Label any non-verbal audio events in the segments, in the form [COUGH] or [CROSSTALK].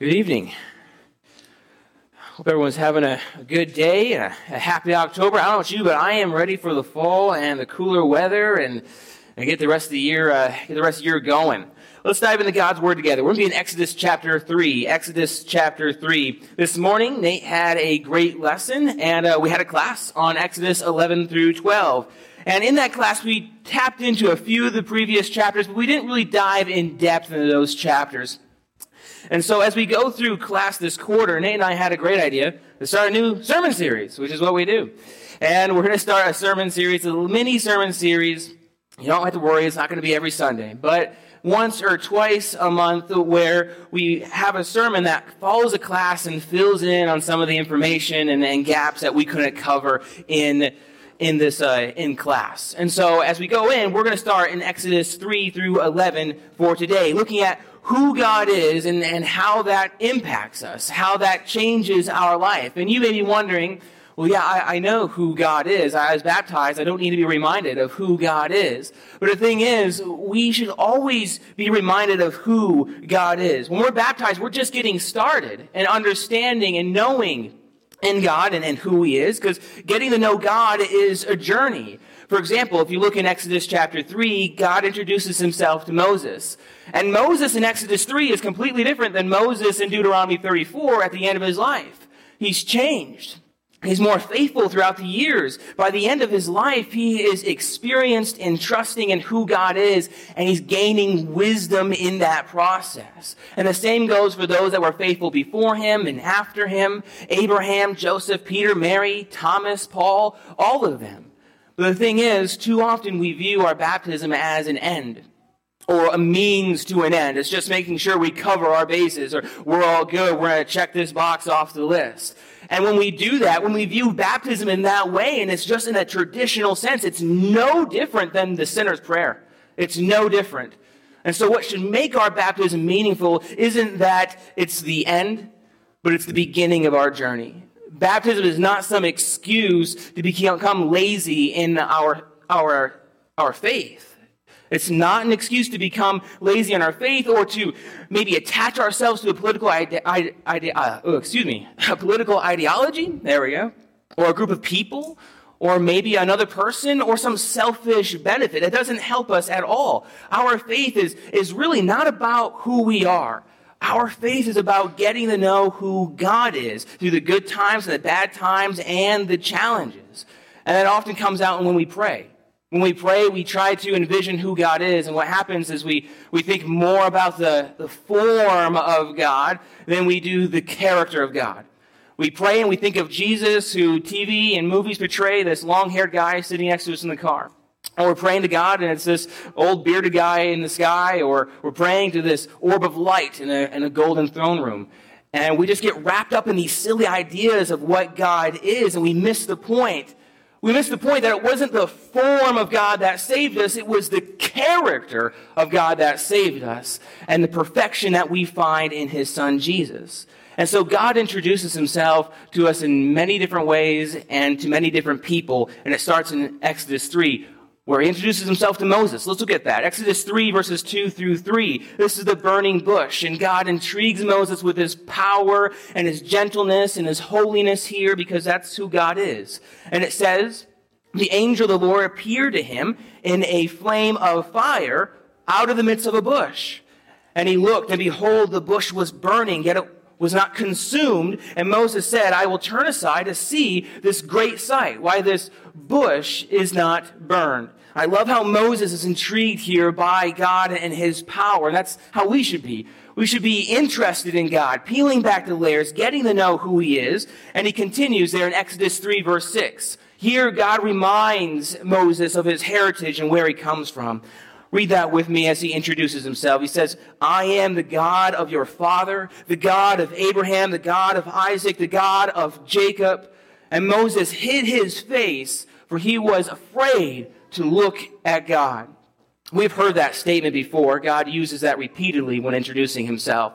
Good evening. Hope everyone's having a, a good day and a, a, happy October. I don't know about you, but I am ready for the fall and the cooler weather and, and get the rest of the year uh, get the rest of the year going. Let's dive into God's Word together. We're going to be in Exodus chapter 3. Exodus chapter 3. This morning, Nate had a great lesson, and uh, we had a class on Exodus 11 through 12. And in that class, we tapped into a few of the previous chapters, but we didn't really dive in depth into those chapters. And so as we go through class this quarter, Nate and I had a great idea to start a new sermon series, which is what we do. And we're going to start a sermon series, a mini sermon series. You don't have to worry, it's not going to be every Sunday, but once or twice a month where we have a sermon that follows a class and fills in on some of the information and, and gaps that we couldn't cover in in this uh, in class. And so as we go in, we're going to start in Exodus 3 through 11 for today, looking at who God is and, and how that impacts us, how that changes our life. And you may be wondering, well, yeah, I, I, know who God is. I was baptized. I don't need to be reminded of who God is. But the thing is, we should always be reminded of who God is. When we're baptized, we're just getting started and understanding and knowing in God and, and who He is, because getting to know God is a journey. For example, if you look in Exodus chapter 3, God introduces himself to Moses. And Moses in Exodus 3 is completely different than Moses in Deuteronomy 34 at the end of his life. He's changed. He's more faithful throughout the years. By the end of his life, he is experienced in trusting in who God is, and he's gaining wisdom in that process. And the same goes for those that were faithful before him and after him Abraham, Joseph, Peter, Mary, Thomas, Paul, all of them. But the thing is, too often we view our baptism as an end or a means to an end. It's just making sure we cover our bases or we're all good. We're going to check this box off the list. And when we do that, when we view baptism in that way, and it's just in a traditional sense, it's no different than the sinner's prayer. It's no different. And so what should make our baptism meaningful isn't that it's the end, but it's the beginning of our journey. Baptism is not some excuse to become lazy in our, our, our faith. It's not an excuse to become lazy in our faith or to maybe attach ourselves to a political ide- ide- uh, oh, excuse me, a political ideology. There we go. Or a group of people or maybe another person or some selfish benefit. It doesn't help us at all. Our faith is, is really not about who we are. Our faith is about getting to know who God is through the good times and the bad times and the challenges. And that often comes out when we pray. When we pray, we try to envision who God is. And what happens is we, we think more about the, the form of God than we do the character of God. We pray and we think of Jesus, who TV and movies portray this long haired guy sitting next to us in the car. And we're praying to God, and it's this old bearded guy in the sky, or we're praying to this orb of light in a, in a golden throne room. And we just get wrapped up in these silly ideas of what God is, and we miss the point. We missed the point that it wasn't the form of God that saved us, it was the character of God that saved us, and the perfection that we find in His Son Jesus. And so God introduces himself to us in many different ways and to many different people. And it starts in Exodus 3 where he introduces himself to Moses. Let's look at that. Exodus 3, verses 2 through 3. This is the burning bush, and God intrigues Moses with his power and his gentleness and his holiness here because that's who God is. And it says, The angel of the Lord appeared to him in a flame of fire out of the midst of a bush. And he looked, and behold, the bush was burning, yet it was not consumed. And Moses said, I will turn aside to see this great sight, why this bush is not burned. I love how Moses is intrigued here by God and his power. And that's how we should be. We should be interested in God, peeling back the layers, getting to know who he is. And he continues there in Exodus 3 verse 6. Here God reminds Moses of his heritage and where he comes from. Read that with me as he introduces himself. He says, I am the God of your father, the God of Abraham, the God of Isaac, the God of Jacob. And Moses hid his face, for he was afraid to look at God. We've heard that statement before. God uses that repeatedly when introducing himself.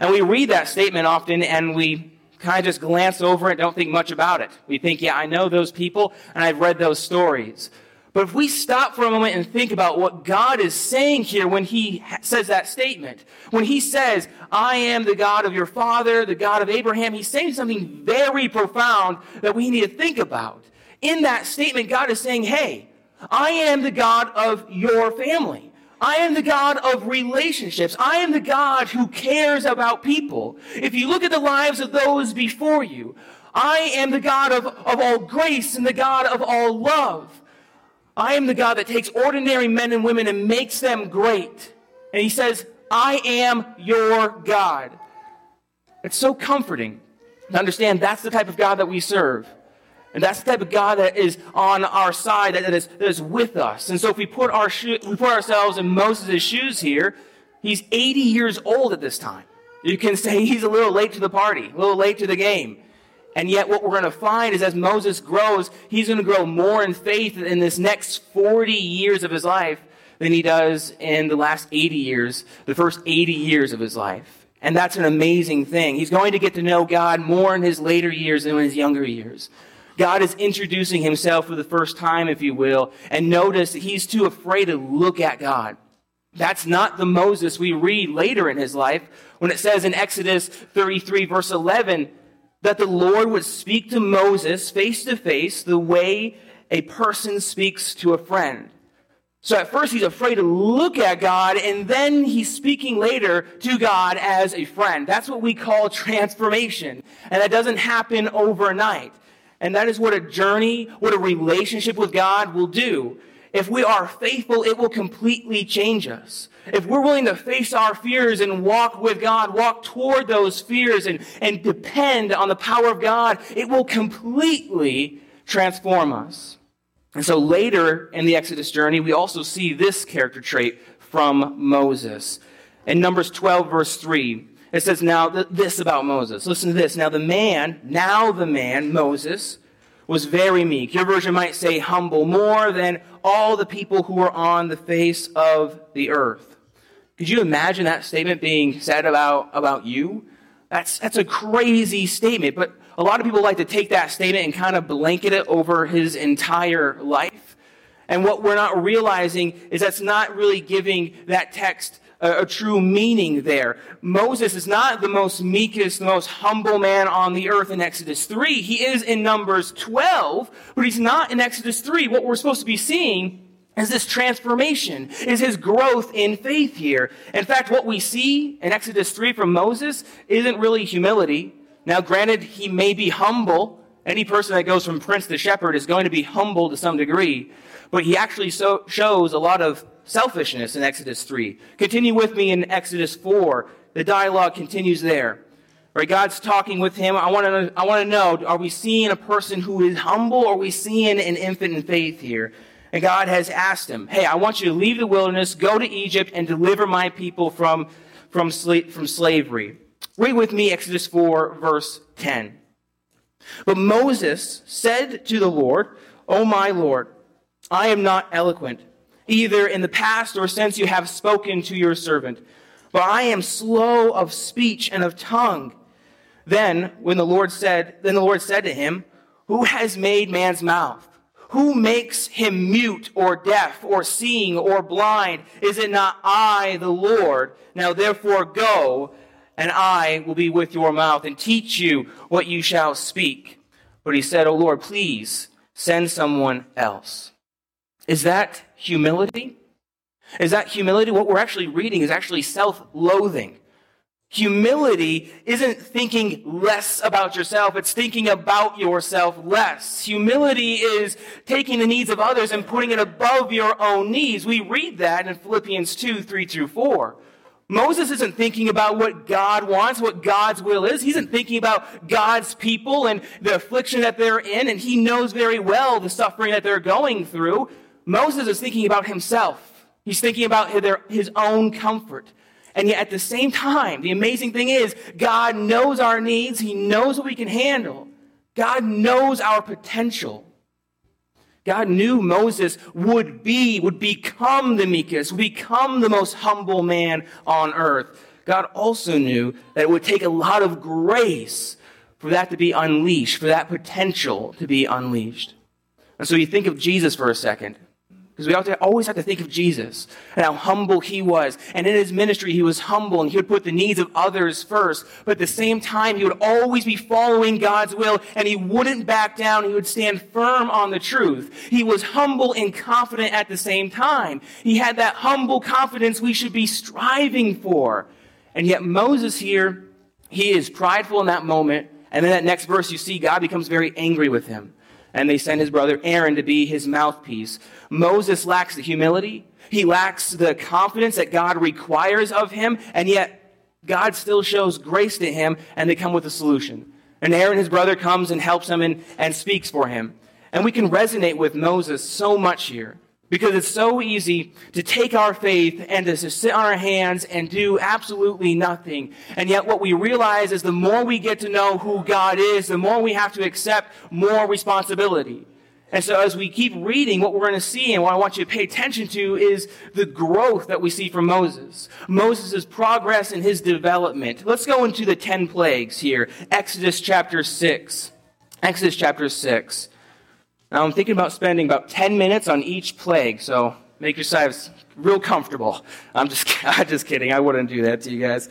And we read that statement often and we kind of just glance over it, don't think much about it. We think, yeah, I know those people and I've read those stories. But if we stop for a moment and think about what God is saying here when he says that statement, when he says, I am the God of your father, the God of Abraham, he's saying something very profound that we need to think about. In that statement, God is saying, Hey, I am the God of your family. I am the God of relationships. I am the God who cares about people. If you look at the lives of those before you, I am the God of, of all grace and the God of all love. I am the God that takes ordinary men and women and makes them great. And he says, I am your God. It's so comforting to understand that's the type of God that we serve. And that's the type of God that is on our side, that is, that is with us. And so if we put, our we put ourselves in Moses' shoes here, he's 80 years old at this time. You can say he's a little late to the party, a little late to the game. And yet what we're going to find is as Moses grows, he's going to grow more in faith in this next 40 years of his life than he does in the last 80 years, the first 80 years of his life. And that's an amazing thing. He's going to get to know God more in his later years than in his younger years. God is introducing himself for the first time, if you will, and notice that he's too afraid to look at God. That's not the Moses we read later in his life when it says in Exodus 33 verse 11 that the Lord would speak to Moses face to face the way a person speaks to a friend. So at first he's afraid to look at God and then he's speaking later to God as a friend. That's what we call transformation. And that doesn't happen overnight. And that is what a journey, what a relationship with God will do. If we are faithful, it will completely change us. If we're willing to face our fears and walk with God, walk toward those fears and, and depend on the power of God, it will completely transform us. And so later in the Exodus journey, we also see this character trait from Moses. In Numbers 12, verse 3, it says now this about Moses. Listen to this. Now the man, now the man, Moses, was very meek. Your version might say humble, more than all the people who were on the face of the earth. Could you imagine that statement being said about, about you? That's, that's a crazy statement, but a lot of people like to take that statement and kind of blanket it over his entire life. And what we're not realizing is that's not really giving that text a, a, true meaning there. Moses is not the most meekest, the most humble man on the earth in Exodus 3. He is in Numbers 12, but he's not in Exodus 3. What we're supposed to be seeing is this transformation, is his growth in faith here. In fact, what we see in Exodus 3 from Moses isn't really humility. Now, granted, he may be humble. Any person that goes from prince to shepherd is going to be humble to some degree, but he actually so, shows a lot of selfishness in Exodus 3. Continue with me in Exodus 4. The dialogue continues there. Right, God's talking with him. I want to, I want to know, are we seeing a person who is humble or are we seeing an infant in faith here? And God has asked him, hey, I want you to leave the wilderness, go to Egypt, and deliver my people from, from, sla- from slavery. Read with me Exodus 4, verse 10. But Moses said to the Lord, O my Lord, I am not eloquent either in the past or since you have spoken to your servant. But I am slow of speech and of tongue. Then, when the Lord said, then the Lord said to him, Who has made man's mouth? Who makes him mute or deaf or seeing or blind? Is it not I, the Lord? Now therefore go, and I will be with your mouth and teach you what you shall speak. But he said, O Lord, please send someone else. Is that humility? Is that humility? What we're actually reading is actually self loathing. Humility isn't thinking less about yourself, it's thinking about yourself less. Humility is taking the needs of others and putting it above your own needs. We read that in Philippians 2 3 through 4. Moses isn't thinking about what God wants, what God's will is. He isn't thinking about God's people and the affliction that they're in, and he knows very well the suffering that they're going through. Moses is thinking about himself. He's thinking about his own comfort. And yet at the same time, the amazing thing is, God knows our needs. He knows what we can handle. God knows our potential. God knew Moses would be, would become the meekest, would become the most humble man on earth. God also knew that it would take a lot of grace for that to be unleashed, for that potential to be unleashed. And so you think of Jesus for a second. Because we always have to think of Jesus and how humble he was. And in his ministry, he was humble and he would put the needs of others first. But at the same time, he would always be following God's will and he wouldn't back down. He would stand firm on the truth. He was humble and confident at the same time. He had that humble confidence we should be striving for. And yet Moses here, he is prideful in that moment. And then that next verse, you see God becomes very angry with him and they send his brother Aaron to be his mouthpiece. Moses lacks the humility. He lacks the confidence that God requires of him, and yet God still shows grace to him, and they come with a solution. And Aaron, his brother, comes and helps him and, and speaks for him. And we can resonate with Moses so much here. Because it's so easy to take our faith and to sit on our hands and do absolutely nothing. And yet what we realize is the more we get to know who God is, the more we have to accept more responsibility. And so as we keep reading, what we're going to see and what I want you to pay attention to is the growth that we see from Moses. Moses' progress and his development. Let's go into the 10 plagues here. Exodus chapter 6. Exodus chapter 6. Now I'm thinking about spending about 10 minutes on each plague, so make yourselves real comfortable. I'm just, [LAUGHS] I'm just kidding. I wouldn't do that to you guys.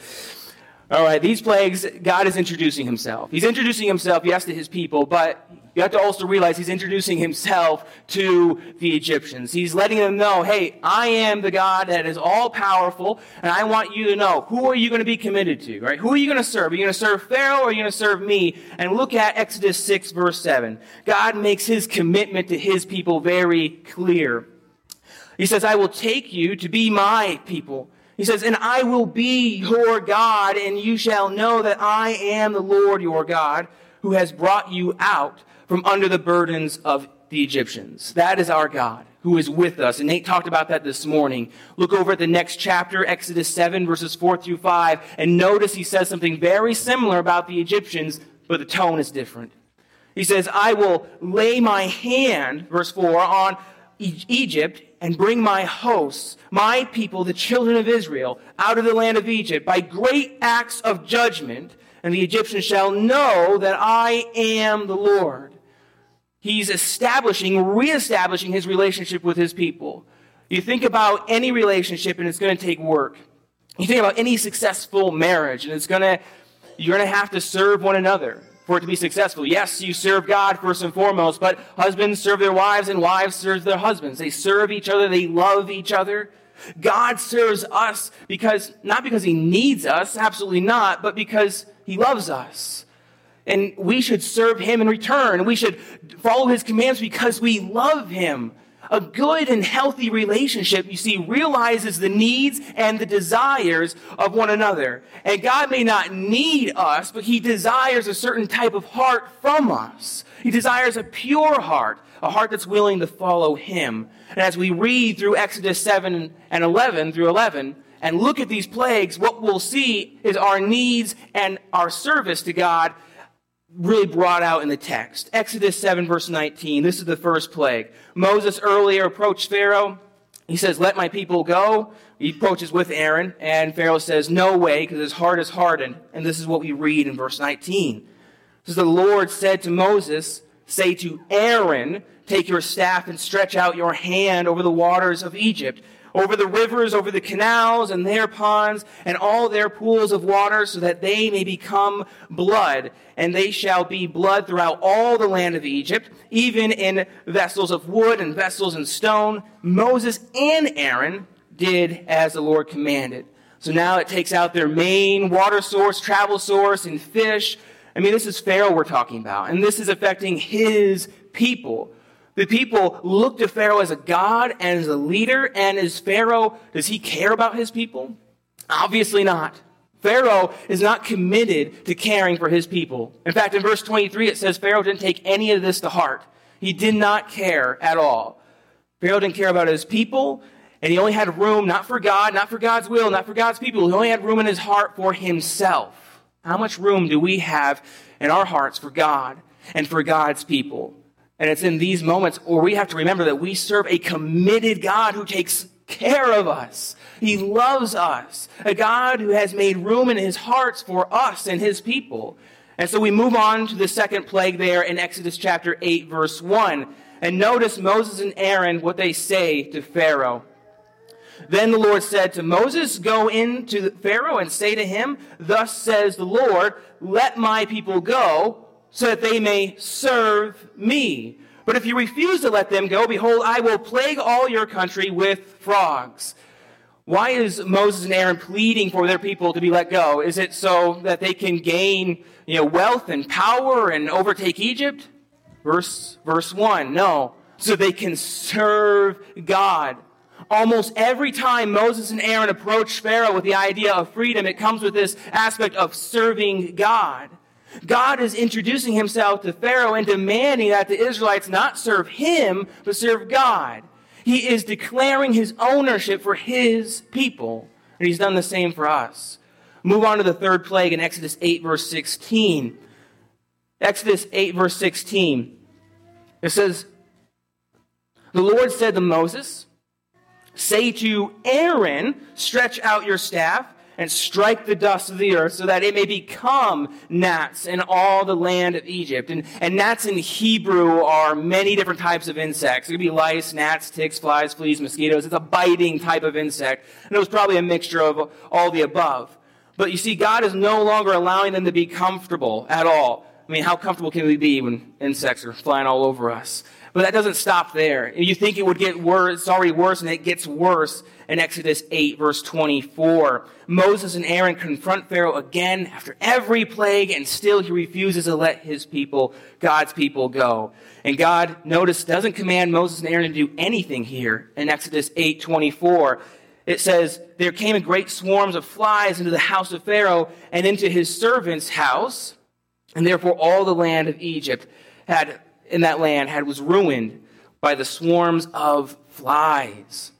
All right, these plagues, God is introducing himself. He's introducing himself, yes, to his people, but you have to also realize he's introducing himself to the Egyptians. He's letting them know, hey, I am the God that is all powerful, and I want you to know who are you going to be committed to, right? Who are you going to serve? Are you going to serve Pharaoh or are you going to serve me? And look at Exodus 6 verse 7. God makes his commitment to his people very clear. He says, I will take you to be my people. He says, and I will be your God, and you shall know that I am the Lord your God, who has brought you out from under the burdens of the Egyptians. That is our God who is with us. And Nate talked about that this morning. Look over at the next chapter, Exodus 7, verses 4 through 5, and notice he says something very similar about the Egyptians, but the tone is different. He says, I will lay my hand, verse 4, on Egypt and bring my hosts, my people, the children of Israel, out of the land of Egypt by great acts of judgment, and the Egyptians shall know that I am the Lord. He's establishing, reestablishing his relationship with his people. You think about any relationship and it's going to take work. You think about any successful marriage and it's going to, you're going to have to serve one another for it to be successful. Yes, you serve God first and foremost, but husbands serve their wives and wives serve their husbands. They serve each other. They love each other. God serves us because, not because he needs us, absolutely not, but because he loves us. And we should serve him in return. We should follow his commands because we love him. A good and healthy relationship, you see, realizes the needs and the desires of one another. And God may not need us, but he desires a certain type of heart from us. He desires a pure heart, a heart that's willing to follow him. And as we read through Exodus 7 and 11 through 11, and look at these plagues, what we'll see is our needs and our service to God really brought out in the text. Exodus 7, verse 19. This is the first plague. Moses earlier approached Pharaoh. He says, Let my people go. He approaches with Aaron, and Pharaoh says, No way, because his heart is hardened. And this is what we read in verse 19. Says the Lord said to Moses, Say to Aaron, Take your staff and stretch out your hand over the waters of Egypt over the rivers, over the canals and their ponds, and all their pools of water, so that they may become blood. And they shall be blood throughout all the land of Egypt, even in vessels of wood and vessels in stone. Moses and Aaron did as the Lord commanded. So now it takes out their main water source, travel source, and fish. I mean, this is Pharaoh we're talking about, and this is affecting his people. The people look to Pharaoh as a god and as a leader, and is Pharaoh, does he care about his people? Obviously not. Pharaoh is not committed to caring for his people. In fact, in verse 23, it says Pharaoh didn't take any of this to heart. He did not care at all. Pharaoh didn't care about his people, and he only had room, not for God, not for God's will, not for God's people. He only had room in his heart for himself. How much room do we have in our hearts for God and for God's people? And it's in these moments where we have to remember that we serve a committed God who takes care of us. He loves us. A God who has made room in his hearts for us and his people. And so we move on to the second plague there in Exodus chapter 8 verse 1. And notice Moses and Aaron, what they say to Pharaoh. Then the Lord said to Moses, Go in to Pharaoh and say to him, Thus says the Lord, let my people go, so that they may serve me. But if you refuse to let them go, behold, I will plague all your country with frogs. Why is Moses and Aaron pleading for their people to be let go? Is it so that they can gain you know, wealth and power and overtake Egypt? Verse, verse 1. No. So they can serve God. Almost every time Moses and Aaron approach Pharaoh with the idea of freedom, it comes with this aspect of serving God. God is introducing himself to Pharaoh and demanding that the Israelites not serve him, but serve God. He is declaring his ownership for his people. And he's done the same for us. Move on to the third plague in Exodus 8, verse 16. Exodus 8, verse 16. It says, The Lord said to Moses, Say to Aaron, stretch out your staff and strike the dust of the earth so that it may become gnats in all the land of Egypt. And, and gnats in Hebrew are many different types of insects. It could be lice, gnats, ticks, flies, fleas, mosquitoes. It's a biting type of insect. And it was probably a mixture of all the above. But you see, God is no longer allowing them to be comfortable at all. I mean, how comfortable can we be when insects are flying all over us? But that doesn't stop there. You think it would get worse, it's already worse, and it gets worse in Exodus 8, verse 24. Moses and Aaron confront Pharaoh again after every plague, and still he refuses to let his people, God's people, go. And God, notice, doesn't command Moses and Aaron to do anything here in Exodus 8, 24 it says, There came great swarms of flies into the house of Pharaoh and into his servant's house, and therefore all the land of Egypt had, in that land, had was ruined by the swarms of flies.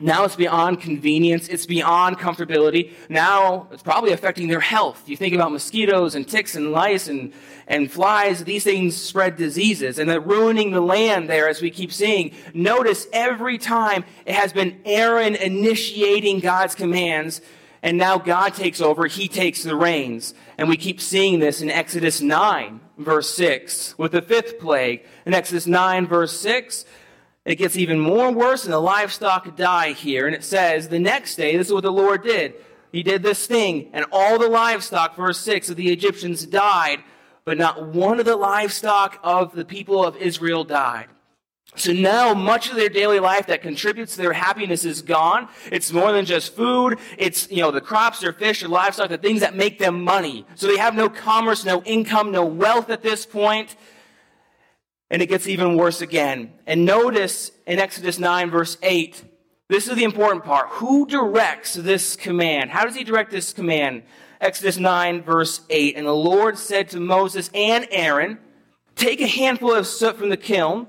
Now it's beyond convenience. It's beyond comfortability. Now it's probably affecting their health. You think about mosquitoes and ticks and lice and, and flies. These things spread diseases and they're ruining the land there as we keep seeing. Notice every time it has been Aaron initiating God's commands and now God takes over. He takes the reins. And we keep seeing this in Exodus 9 verse 6 with the fifth plague. In Exodus 9 verse 6, it gets even more worse, and the livestock die here. And it says, the next day, this is what the Lord did. He did this thing, and all the livestock, verse 6, of the Egyptians died, but not one of the livestock of the people of Israel died. So now much of their daily life that contributes to their happiness is gone. It's more than just food. It's, you know, the crops, their fish, their livestock, the things that make them money. So they have no commerce, no income, no wealth at this point. And it gets even worse again. And notice in Exodus 9, verse 8, this is the important part. Who directs this command? How does he direct this command? Exodus 9, verse 8. And the Lord said to Moses and Aaron, Take a handful of soot from the kiln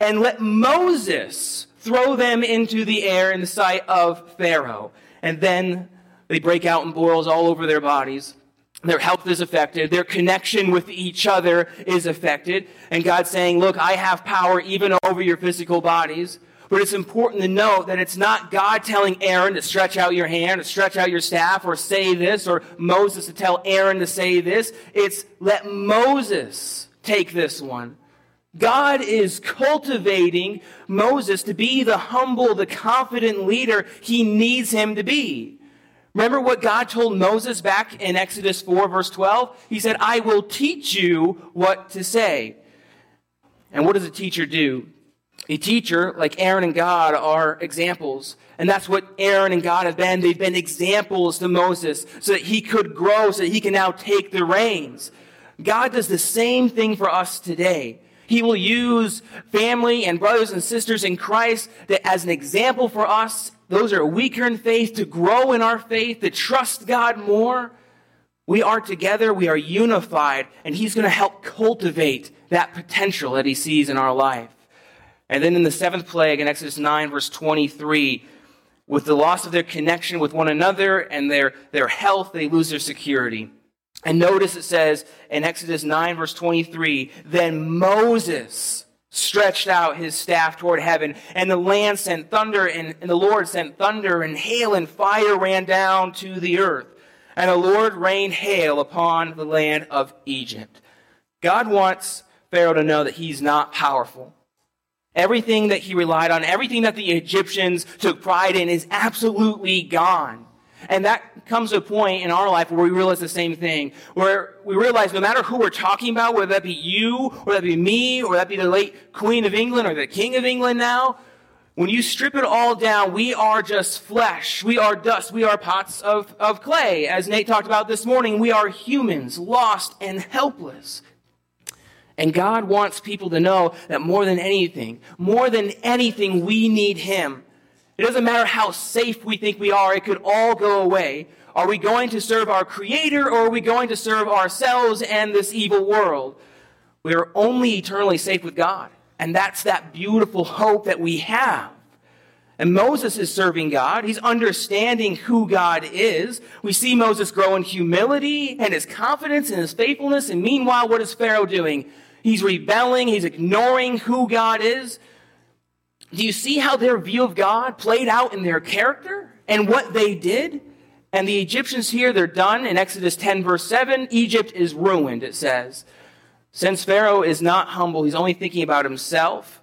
and let Moses throw them into the air in the sight of Pharaoh. And then they break out in boils all over their bodies. Their health is affected. Their connection with each other is affected. And God's saying, look, I have power even over your physical bodies. But it's important to note that it's not God telling Aaron to stretch out your hand, to stretch out your staff, or say this, or Moses to tell Aaron to say this. It's let Moses take this one. God is cultivating Moses to be the humble, the confident leader he needs him to be. Remember what God told Moses back in Exodus 4, verse 12? He said, I will teach you what to say. And what does a teacher do? A teacher, like Aaron and God, are examples. And that's what Aaron and God have been. They've been examples to Moses so that he could grow, so that he can now take the reins. God does the same thing for us today. He will use family and brothers and sisters in Christ as an example for us those are weaker in faith, to grow in our faith, to trust God more. We are together, we are unified, and He's going to help cultivate that potential that He sees in our life. And then in the seventh plague, in Exodus 9, verse 23, with the loss of their connection with one another and their, their health, they lose their security. And notice it says in Exodus 9, verse 23, then Moses stretched out his staff toward heaven, and the land sent thunder, and, and, the Lord sent thunder, and hail and fire ran down to the earth. And the Lord rained hail upon the land of Egypt. God wants Pharaoh to know that he's not powerful. Everything that he relied on, everything that the Egyptians took pride in is absolutely gone. And that comes to a point in our life where we realize the same thing, where we realize no matter who we're talking about, whether that be you, or that be me, or that be the late Queen of England, or the King of England now, when you strip it all down, we are just flesh. We are dust. We are pots of, of clay. As Nate talked about this morning, we are humans, lost and helpless. And God wants people to know that more than anything, more than anything, we need Him. It doesn't matter how safe we think we are, it could all go away. Are we going to serve our Creator or are we going to serve ourselves and this evil world? We are only eternally safe with God. And that's that beautiful hope that we have. And Moses is serving God. He's understanding who God is. We see Moses grow in humility and his confidence and his faithfulness. And meanwhile, what is Pharaoh doing? He's rebelling. He's ignoring who God is. Do you see how their view of God played out in their character and what they did? And the Egyptians here, they're done. In Exodus 10, verse 7, Egypt is ruined, it says. Since Pharaoh is not humble, he's only thinking about himself.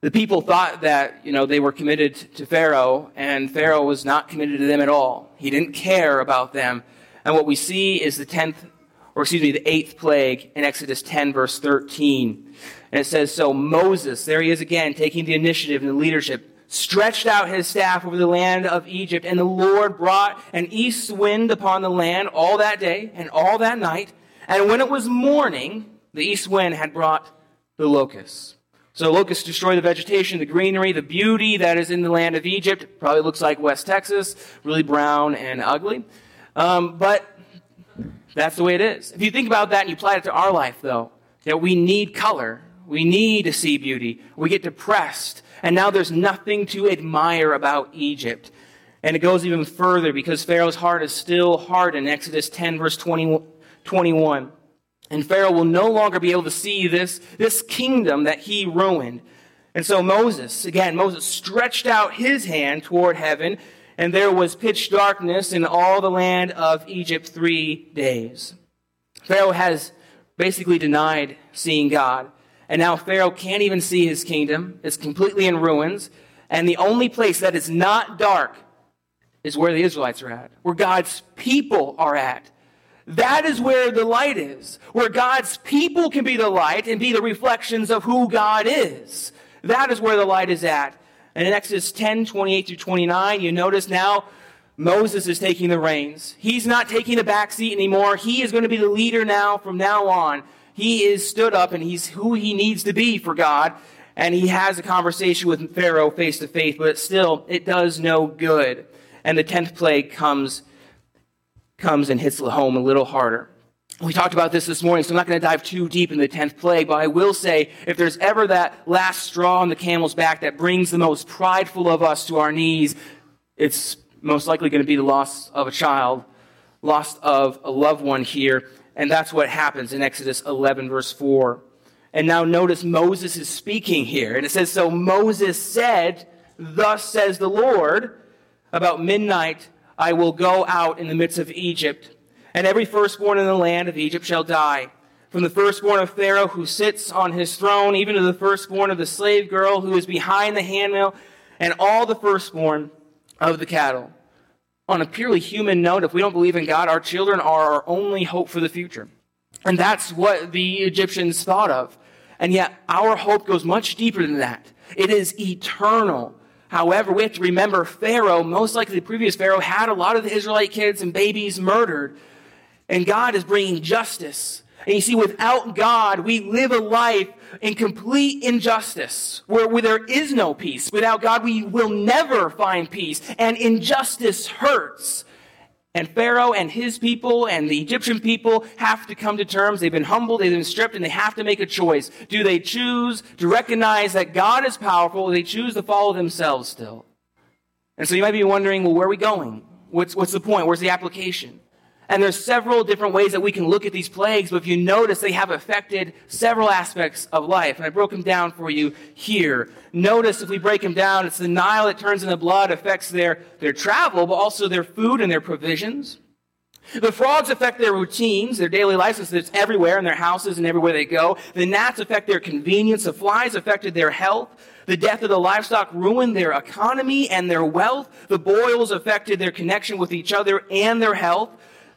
The people thought that, you know, they were committed to Pharaoh, and Pharaoh was not committed to them at all. He didn't care about them. And what we see is the 10th, or excuse me, the 8th plague in Exodus 10, verse 13. And it says, So Moses, there he is again, taking the initiative and the leadership, stretched out his staff over the land of Egypt, and the Lord brought an east wind upon the land all that day and all that night and when it was morning, the east wind had brought the locusts. So locusts destroy the vegetation, the greenery, the beauty that is in the land of Egypt. Probably looks like West Texas, really brown and ugly. Um, but that's the way it is. If you think about that and you apply it to our life, though, that we need color, we need to see beauty, we get depressed, and now there's nothing to admire about Egypt. And it goes even further because Pharaoh's heart is still hard in Exodus 10, verse 21. 21. And Pharaoh will no longer be able to see this, this kingdom that he ruined. And so Moses, again, Moses stretched out his hand toward heaven, and there was pitch darkness in all the land of Egypt three days. Pharaoh has basically denied seeing God. And now Pharaoh can't even see his kingdom. It's completely in ruins. And the only place that is not dark is where the Israelites are at, where God's people are at. That is where the light is, where God's people can be the light and be the reflections of who God is. That is where the light is at. And in Exodus 10, 28 through 29, you notice now Moses is taking the reins. He's not taking the back seat anymore. He is going to be the leader now from now on. He is stood up and he's who he needs to be for God. And he has a conversation with Pharaoh face to face, but still, it does no good. And the 10th plague comes comes and hits home a little harder. We talked about this this morning, so I'm not going to dive too deep in the 10th plague, but I will say if there's ever that last straw on the camel's back that brings the most prideful of us to our knees, it's most likely going to be the loss of a child, loss of a loved one here. And that's what happens in Exodus 11, verse 4. And now notice Moses is speaking here. And it says, So Moses said, Thus says the Lord, about midnight I will go out in the midst of Egypt, and every firstborn in the land of Egypt shall die. From the firstborn of Pharaoh who sits on his throne, even to the firstborn of the slave girl who is behind the handmill, and all the firstborn of the cattle. On a purely human note, if we don't believe in God, our children are our only hope for the future. And that's what the Egyptians thought of. And yet, our hope goes much deeper than that. It is eternal. However, we have to remember Pharaoh, most likely the previous Pharaoh, had a lot of the Israelite kids and babies murdered. And God is bringing justice. And you see, without God, we live a life in complete injustice, where, where there is no peace. Without God, we will never find peace. And injustice hurts. And Pharaoh and his people and the Egyptian people have to come to terms. They've been humbled, they've been stripped, and they have to make a choice. Do they choose to recognize that God is powerful, or they choose to follow themselves still? And so you might be wondering, well, where are we going? What's, what's the point? Where's the application? And there's several different ways that we can look at these plagues, but if you notice, they have affected several aspects of life. And I broke them down for you here. Notice if we break them down, it's the Nile that turns into blood, affects their, their travel, but also their food and their provisions. The frogs affect their routines, their daily lives, since it's everywhere in their houses and everywhere they go. The gnats affect their convenience. The flies affected their health. The death of the livestock ruined their economy and their wealth. The boils affected their connection with each other and their health.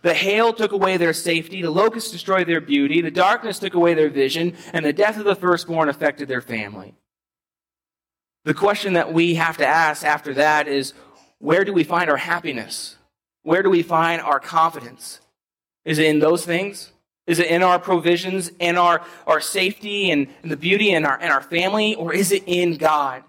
The hail took away their safety. The locusts destroyed their beauty. The darkness took away their vision. And the death of the firstborn affected their family. The question that we have to ask after that is where do we find our happiness? Where do we find our confidence? Is it in those things? Is it in our provisions, in our, our safety and, and the beauty in our, in our family, or is it in God?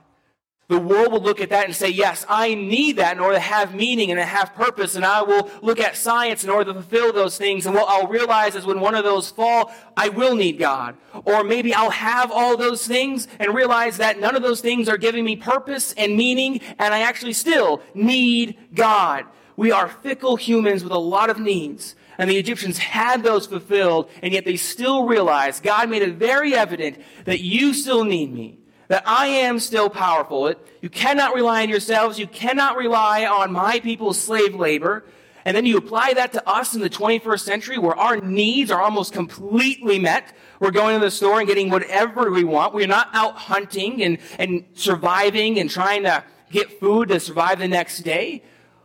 The world will look at that and say, yes, I need that in order to have meaning and to have purpose. And I will look at science in order to fulfill those things. And what I'll realize is when one of those fall, I will need God. Or maybe I'll have all those things and realize that none of those things are giving me purpose and meaning. And I actually still need God. We are fickle humans with a lot of needs. And the Egyptians had those fulfilled. And yet they still realized God made it very evident that you still need me that I am still powerful. You cannot rely on yourselves. You cannot rely on my people's slave labor. And then you apply that to us in the 21st century where our needs are almost completely met. We're going to the store and getting whatever we want. We're not out hunting and, and surviving and trying to get food to survive the next day.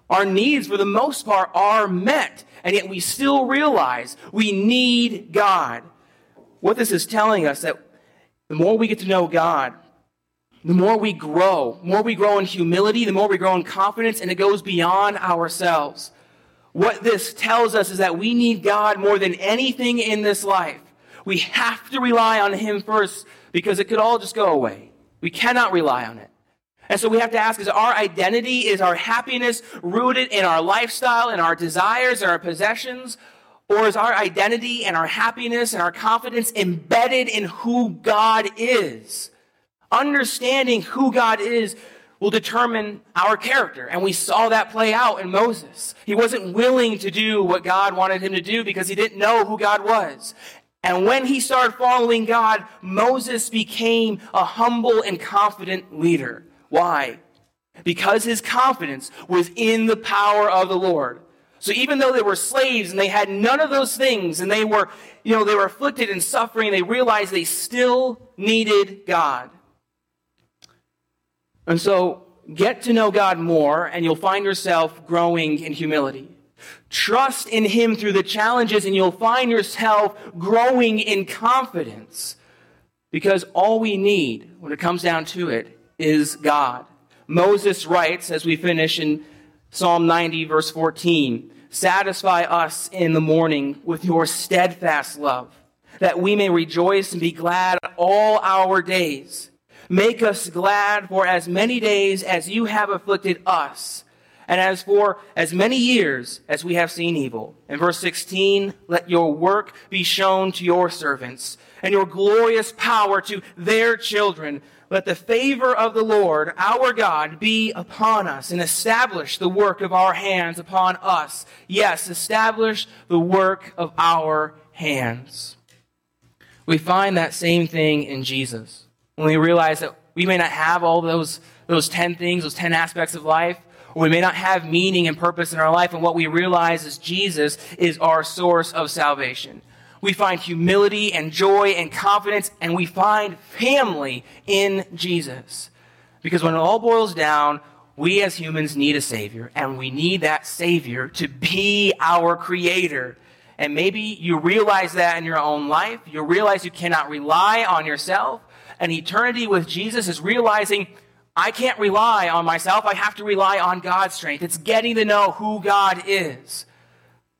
Our needs, for the most part, are met. And yet we still realize we need God. What this is telling us that the more we get to know God, the more we grow, the more we grow in humility, the more we grow in confidence, and it goes beyond ourselves. What this tells us is that we need God more than anything in this life. We have to rely on Him first because it could all just go away. We cannot rely on it. And so we have to ask is our identity, is our happiness rooted in our lifestyle, in our desires, in our possessions? Or is our identity and our happiness and our confidence embedded in who God is? Understanding who God is will determine our character. And we saw that play out in Moses. He wasn't willing to do what God wanted him to do because he didn't know who God was. And when he started following God, Moses became a humble and confident leader. Why? Because his confidence was in the power of the Lord. So even though they were slaves and they had none of those things and they were, you know, they were afflicted and suffering, they realized they still needed God. And so get to know God more, and you'll find yourself growing in humility. Trust in Him through the challenges, and you'll find yourself growing in confidence. Because all we need, when it comes down to it, is God. Moses writes, as we finish in Psalm 90, verse 14 Satisfy us in the morning with your steadfast love, that we may rejoice and be glad all our days. Make us glad for as many days as you have afflicted us, and as for as many years as we have seen evil. In verse 16, let your work be shown to your servants, and your glorious power to their children. Let the favor of the Lord, our God, be upon us, and establish the work of our hands upon us. Yes, establish the work of our hands. We find that same thing in Jesus when we realize that we may not have all those, those 10 things, those 10 aspects of life, or we may not have meaning and purpose in our life, and what we realize is Jesus is our source of salvation. We find humility and joy and confidence, and we find family in Jesus. Because when it all boils down, we as humans need a Savior, and we need that Savior to be our Creator. And maybe you realize that in your own life. You realize you cannot rely on yourself and eternity with Jesus is realizing I can't rely on myself. I have to rely on God's strength. It's getting to know who God is.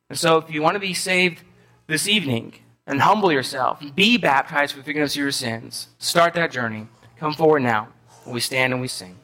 And so, if you want to be saved this evening and humble yourself, be baptized for forgiveness of your sins, start that journey. Come forward now. We stand and we sing.